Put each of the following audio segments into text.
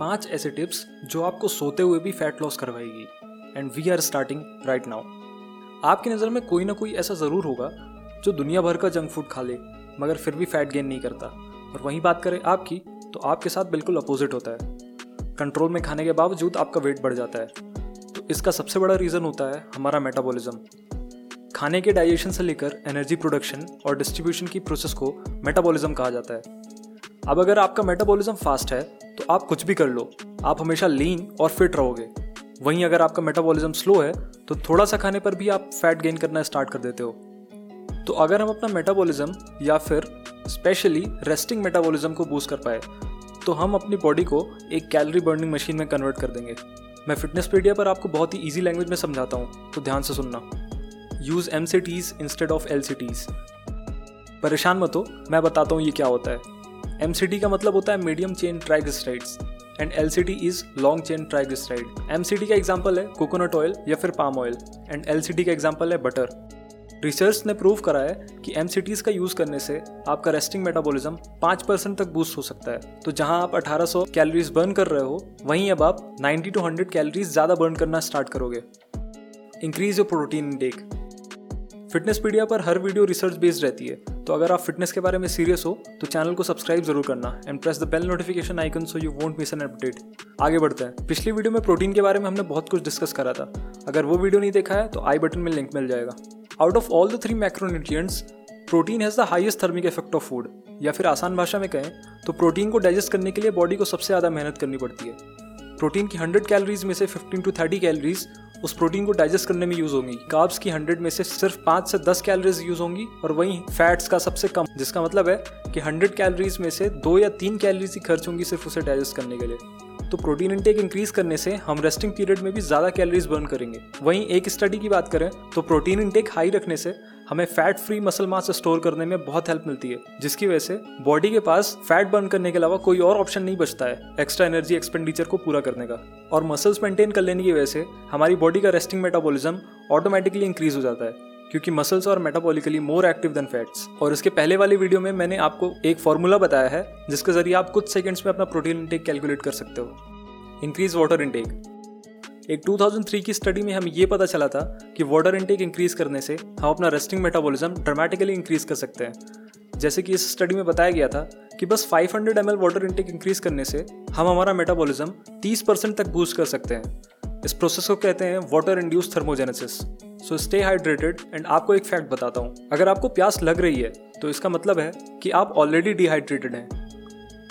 पाँच ऐसे टिप्स जो आपको सोते हुए भी फैट लॉस करवाएगी। And we are starting right now आपकी नज़र में कोई ना कोई ऐसा ज़रूर होगा जो दुनिया भर का जंक फ़ूड खा ले, मगर फिर भी फैट गेन नहीं करता। और वहीं बात करें आपकी तो आपके साथ बिल्कुल अपोजिट होता है। कंट्रोल में खाने के बावजूद आपका वेट बढ़ जाता है। तो इसका सबसे बड़ा रीज़न होता है हमारा मेटाबॉलिज्म खाने के डाइजेशन से लेकर एनर्जी प्रोडक्शन और डिस्ट्रीब्यूशन की प्रोसेस को मेटाबॉलिज्म कहा जाता है। अब अगर आपका मेटाबॉलिज्म फास्ट है तो आप कुछ भी कर लो। आप हमेशा लीन और फिट रहोगे। वहीं अगर आपका मेटाबॉलिज्म स्लो है तो थोड़ा सा खाने पर भी आप फैट गेन करना स्टार्ट कर देते हो। तो अगर हम अपना मेटाबॉलिज्म या फिर स्पेशली रेस्टिंग मेटाबॉलिज्म को बूस्ट कर पाए तो हम अपनी बॉडी को एक कैलोरी बर्निंग मशीन में कन्वर्ट कर देंगे। मैं फिटनेस पीडिया पर आपको बहुत ही ईजी लैंग्वेज में समझाता हूँ तो ध्यान से सुनना। Use M C Ts instead of L C Ts परेशान मत हो, मैं बताता हूँ ये क्या होता है। टी का मतलब होता है medium chain triglycerides and L C T is long chain triglyceride M C का एग्ज़ाम्पल है कोकोनट ऑयल या फिर palm oil and L C का एग्ज़ाम्पल है बटर रिसर्च ने प्रूव करा है कि एम का यूज़ करने से आपका रेस्टिंग मेटाबॉलिज्म पाँच परसेंट तक बूस्ट हो सकता है. तो जहाँ आप 1800 कैलोरीज बर्न कर रहे हो, वहीं अब आप 90 टू 100 कैलोरीज ज़्यादा बर्न करना स्टार्ट करोगे. Increase your protein intake Fitnesspedia पर हर वीडियो रिसर्च बेस्ड रहती है. तो अगर आप फिटनेस के बारे में सीरियस हो तो चैनल को सब्सक्राइब ज़रूर करना and press the bell notification icon so you won't miss an update आगे बढ़ते हैं। पिछली वीडियो में प्रोटीन के बारे में हमने बहुत कुछ डिस्कस करा था। अगर वो वीडियो नहीं देखा है तो आई बटन में लिंक मिल जाएगा। Out of all the three macronutrients protein has the highest thermic effect of food या फिर आसान भाषा में कहें तो प्रोटीन को डाइजेस्ट करने के लिए बॉडी को सबसे ज़्यादा मेहनत करनी पड़ती है। प्रोटीन की 100 कैलोरीज में से 15 टू 30 कैलोरीज उस प्रोटीन को डाइजेस्ट करने में यूज़ होंगी। कार्ब्स की 100 में से सिर्फ़ 5 से 10 कैलोरीज यूज़ होंगी और वहीं फैट्स का सबसे कम, जिसका मतलब है कि 100 कैलोरीज में से दो या तीन कैलोरीज ही खर्च होंगी सिर्फ़ उसे डाइजेस्ट करने के लिए। तो प्रोटीन इंटेक इंक्रीज करने से हम रेस्टिंग पीरियड में भी ज़्यादा कैलोरीज बर्न करेंगे। वहीं एक स्टडी की बात करें तो प्रोटीन इंटेक हाई रखने से हमें fat free muscle mass store करने में बहुत हेल्प मिलती है, जिसकी वजह से बॉडी के पास फैट बर्न करने के अलावा कोई और ऑप्शन नहीं बचता है एक्स्ट्रा एनर्जी एक्सपेंडिचर को पूरा करने का। और मसल्स मेंटेन कर लेने की वजह से हमारी बॉडी का रेस्टिंग मेटाबॉलिज्म ऑटोमेटिकली इंक्रीज हो जाता है, क्योंकि मसल्स और metabolically more active than fats और इसके पहले वाली वीडियो में मैंने आपको एक फॉर्मूला बताया है, जिसके ज़रिए आप कुछ सेकंड्स में अपना प्रोटीन इंटेक कैलकुलेट कर सकते हो। इंक्रीज वाटर इंटेक एक 2003 की स्टडी में हमें ये पता चला था कि वाटर इनटेक इंक्रीज करने से हम अपना रेस्टिंग मेटाबॉलिज्म ड्रामेटिकली इंक्रीज कर सकते हैं। जैसे कि इस स्टडी में बताया गया था कि बस 500 hundred M water intake increase करने से हम हमारा मेटाबॉलिज्म 30 परसेंट तक बूस्ट कर सकते हैं। इस प्रोसेस को कहते हैं water induce thermogenesis so stay hydrated and आपको एक फैक्ट बताता हूँ। अगर आपको प्यास लग रही है तो इसका मतलब है कि आप ऑलरेडी डिहाइड्रेटेड हैं।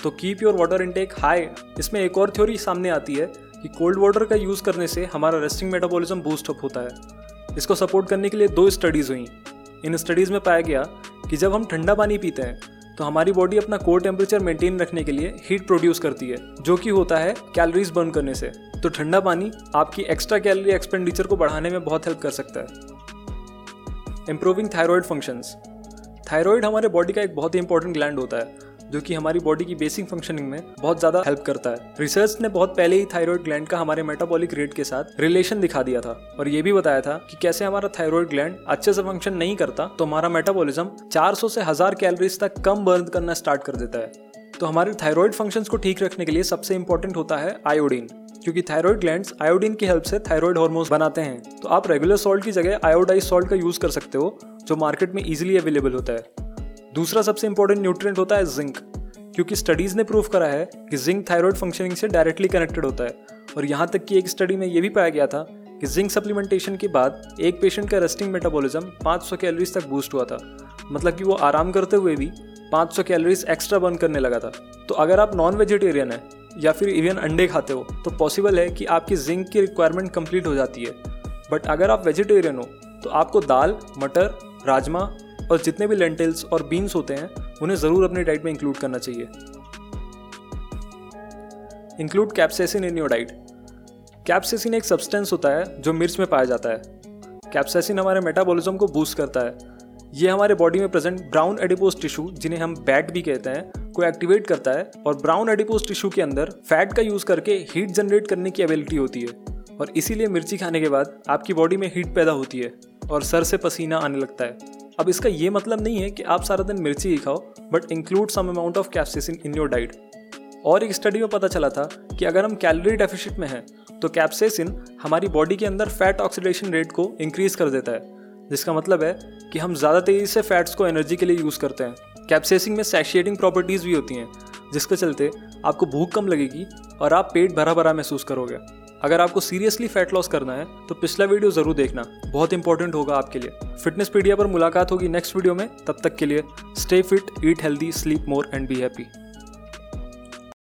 तो keep your water intake high इसमें एक और थ्योरी सामने आती है कि कोल्ड वाटर का यूज़ करने से हमारा रेस्टिंग मेटाबॉलिज्म बूस्ट अप होता है। इसको सपोर्ट करने के लिए दो स्टडीज़ हुई। इन स्टडीज़ में पाया गया कि जब हम ठंडा पानी पीते हैं तो हमारी बॉडी अपना कोर टेम्परेचर मेंटेन रखने के लिए हीट प्रोड्यूस करती है, जो कि होता है कैलोरीज बर्न करने से। तो ठंडा पानी आपकी एक्स्ट्रा कैलोरी एक्सपेंडिचर को बढ़ाने में बहुत हेल्प कर सकता है। इंप्रूविंग थायराइड फ़ंक्शंस थायराइड हमारे बॉडी का एक बहुत ही इंपॉर्टेंट ग्लैंड होता है। जो कि हमारी बॉडी की बेसिक फंक्शनिंग में बहुत ज़्यादा हेल्प करता है। रिसर्च ने बहुत पहले ही थायराइड ग्लैंड का हमारे मेटाबॉलिक रेट के साथ रिलेशन दिखा दिया था और ये भी बताया था कि कैसे हमारा थायराइड ग्लैंड अच्छे से फ़ंक्शन नहीं करता तो हमारा मेटाबॉलिज्म 400 से हज़ार कैलोरीज तक कम बर्न करना स्टार्ट कर देता है। तो हमारे थायराइड फ़ंक्शंस को ठीक रखने के लिए सबसे इंपॉर्टेंट होता है आयोडीन क्योंकि थायराइड ग्लैंड्स आयोडीन की हेल्प से थायराइड हार्मोन्स बनाते हैं। तो आप रेगुलर सॉल्ट की जगह आयोडाइज सॉल्ट का यूज़ कर सकते हो, जो मार्केट में इजीली अवेलेबल होता है। दूसरा सबसे इंपॉर्टेंट न्यूट्रिएंट होता है जिंक क्योंकि स्टडीज़ ने प्रूव करा है कि जिंक थायराइड फंक्शनिंग से डायरेक्टली कनेक्टेड होता है। और यहाँ तक कि एक स्टडी में यह भी पाया गया था कि जिंक सप्लीमेंटेशन के बाद एक पेशेंट का रेस्टिंग मेटाबॉलिज्म 500 कैलोरीज तक बूस्ट हुआ था। मतलब कि वो आराम करते हुए भी 500 कैलोरीज एक्स्ट्रा बर्न करने लगा था। तो अगर आप नॉन वेजिटेरियन है या फिर इवन अंडे खाते हो तो पॉसिबल है कि आपकी जिंक की रिक्वायरमेंट कंप्लीट हो जाती है। बट अगर आप वेजिटेरियन हो तो आपको दाल, मटर, राजमा और जितने भी लेंटिल्स और बीन्स होते हैं, उन्हें ज़रूर अपनी डाइट में इंक्लूड करना चाहिए। Include capsaicin in your diet capsaicin एक सब्सटेंस होता है जो मिर्च में पाया जाता है। कैप्सेसिन हमारे मेटाबॉलिज्म को बूस्ट करता है। ये हमारे बॉडी में प्रेजेंट ब्राउन एडिपोज टिश्यू जिन्हें हम बैट भी कहते हैं, को एक्टिवेट करता है और ब्राउन एडिपोज टिश्यू के अंदर फैट का यूज़ करके हीट जनरेट करने की एबिलिटी होती है। और इसीलिए मिर्ची खाने के बाद आपकी बॉडी में हीट पैदा होती है और सर से पसीना आने लगता है। अब इसका ये मतलब नहीं है कि आप सारा दिन मिर्ची ही खाओ but include some amount of capsaicin in your diet और एक स्टडी में पता चला था कि अगर हम कैलोरी डेफिशिट में हैं तो कैप्सेसिन हमारी बॉडी के अंदर फैट ऑक्सीडेशन रेट को इंक्रीज कर देता है। जिसका मतलब है कि हम ज़्यादा तेज़ी से फैट्स को एनर्जी के लिए यूज़ करते हैं। कैप्सेसिंग में सैशिएटिंग प्रॉपर्टीज़ भी होती हैं, जिसके चलते आपको भूख कम लगेगी और आप पेट भरा भरा महसूस करोगे। अगर आपको सीरियसली फैट लॉस करना है तो पिछला वीडियो ज़रूर देखना। बहुत इंपॉर्टेंट होगा आपके लिए। फिटनेस पीडिया पर मुलाकात होगी नेक्स्ट वीडियो में। तब तक के लिए stay fit eat healthy sleep more and be happy